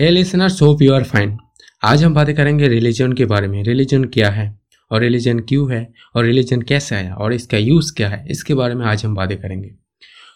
Hey listener hope you are fine आज हम बातें करेंगे रिलीजन के बारे में। रिलीजन क्या है? और रिलीजन क्यों है? और रिलीजन कैसे आया? और इसका यूज़ क्या है? इसके बारे में आज हम बातें करेंगे।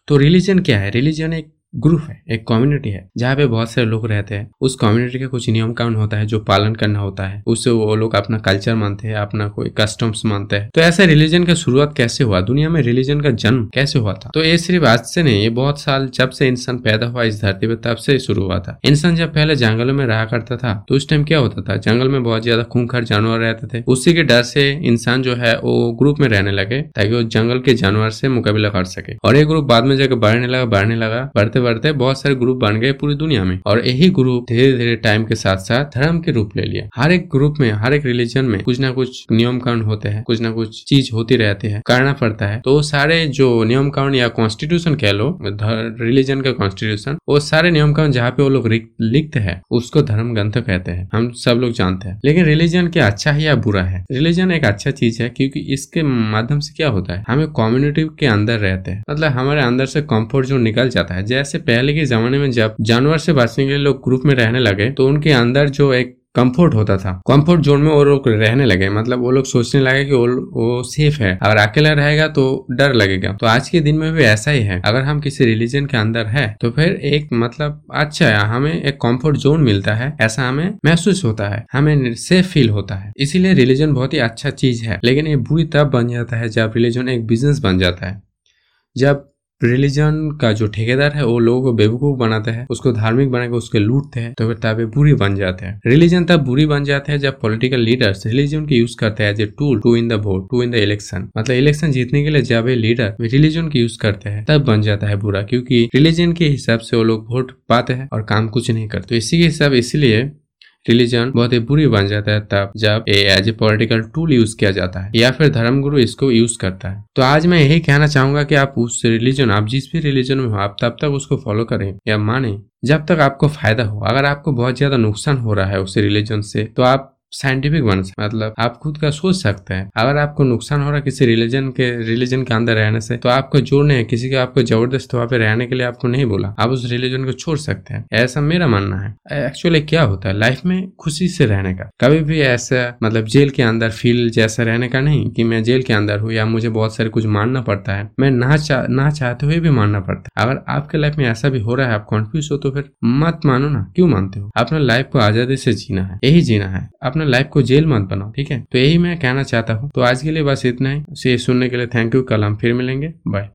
तो रिलीजन क्या है? रिलीजन एक ग्रुप है, एक कम्युनिटी है, जहाँ पे बहुत सारे लोग रहते हैं। उस कम्युनिटी का कुछ नियम कानून होता है जो पालन करना होता है। उससे वो लोग अपना कल्चर मानते हैं, अपना कोई कस्टम्स मानते हैं। तो ऐसे रिलीजन का शुरुआत कैसे हुआ? दुनिया में रिलीजन का जन्म कैसे हुआ था? तो ये सिर्फ़ आज से नहीं, ये बहुत साल जब से इंसान पैदा हुआ, इस धरती पे तब से शुरू हुआ था। इंसान जब पहले जंगलों में रहा करता था तो उस टाइम क्या होता था? जंगल में बहुत ज़्यादा खूंखार जानवर रहते थे। उसी के डर से इंसान जो है, वो ग्रुप में रहने लगे, ताकि वो जंगल के जानवर से मुकाबला कर सके। और ये ग्रुप बाद में जाकर बढ़ने लगा बढ़ने लगा, बढ़ते बढ़ते बढ़ते बहुत सारे ग्रुप बन गए पूरी दुनिया में। और यही ग्रुप धीरे धीरे टाइम के साथ साथ धर्म के रूप ले लिया। हर एक ग्रुप में, हर एक रिलीजन में कुछ ना कुछ नियम कानून होते हैं, कुछ ना कुछ चीज़ होती रहती है, करना पड़ता है। तो सारे जो नियम कानून या कॉन्स्टिट्यूशन कह लो रिलीजन का कॉन्स्टिट्यूशन वो सारे नियम कानून जहाँ पे वो लोग लिखते हैं, उसको धर्म ग्रंथ कहते हैं। हम सब लोग जानते हैं। लेकिन रिलीजन क्या अच्छा है या बुरा है? रिलीजन एक अच्छा चीज़ है क्योंकि इसके माध्यम से क्या होता है? हमें कम्युनिटी के अंदर रहते हैं। मतलब हमारे अंदर से कंफर्ट जोन निकल जाता है। जैसे पहले के जमाने में जब जानवर से बचने के लिए लोग ग्रुप में रहने लगे तो उनके अंदर जो एक कंफर्ट होता था। कंफर्ट जोन में वो लोग रहने लगे। मतलब वो लोग सोचने लगे कि वो, वो सेफ़ है। अगर अकेला रहेगा तो डर लगेगा। तो आज के दिन में भी ऐसा ही है। अगर हम किसी रिलीजन के अंदर है तो फिर एक मतलब अच्छा है। हमें एक कंफर्ट जोन मिलता है। ऐसा हमें महसूस होता है। हमें सेफ़ फील होता है। इसीलिए रिलीजन बहुत ही अच्छा चीज़ है। लेकिन ये बुरी तब बन जाता है जब रिलीजन एक बिज़नेस बन जाता है। जब रिलीजन का जो ठेकेदार है, वो लोगों को बेवकूफ़ बनाते हैं, उसको धार्मिक बनाकर उसके लूटते हैं तो फिर तब बुरी बन जाते हैं। रिलीजन तब बुरी बन जाते हैं जब पॉलिटिकल लीडर्स रिलीजन के यूज़ करते हैं as a tool to in the vote to in the election मतलब इलेक्शन जीतने के लिए जब ये लीडर रिलीजन के यूज़ करते हैं, तब बन जाता है बुरा, क्योंकि रिलीजन के हिसाब से वो लोग वोट पाते हैं और काम कुछ नहीं करते। तो इसी के हिसाब इसलिए रिलीजन बहुत ही बुरी बन जाता है तब जब as a political tool use किया जाता है, या फिर धर्म गुरु इसको यूज़ करता है। तो आज मैं यही कहना चाहूँगा कि आप उस रिलीजन आप जिस भी रिलीजन में हो, आप तब तक उसको फॉलो करें या माने। जब तक आपको फ़ायदा हो, अगर आपको बहुत ज़्यादा नुकसान हो रहा है उस रिलीजन से तो आप साइंटिफिक बन सकते मतलब आप खुद का सोच सकते हैं। अगर आपको नुकसान हो रहा किसी रिलीजन के रिलीजन के अंदर रहने से तो आपको जोड़ नहीं है। किसी के आपको ज़बरदस्त वहाँ पे रहने के लिए आपको नहीं बोला। आप उस रिलीजन को छोड़ सकते हैं। ऐसा मेरा मानना है। एक्चुअली क्या होता है? लाइफ में खुशी से रहने का। कभी भी ऐसा मतलब जेल के अंदर फील जैसा रहने का नहीं कि मैं जेल के अंदर हूँ या मुझे बहुत सारे कुछ मानना पड़ता है। मैं ना चाह ना चाहते हुए भी मानना पड़ता है। अगर आपके लाइफ में ऐसा भी हो रहा है, आप कॉन्फ्यूज हो तो फिर मत मानो ना। क्यों मानते हो? अपना लाइफ को आज़ादी से जीना है। यही जीना है। अपना अपना लाइफ को जेल मत बनाओ, ठीक है? तो यही मैं कहना चाहता हूँ। तो आज के लिए बस इतना ही। सुनने के लिए थैंक यू कल हम फिर मिलेंगे। बाय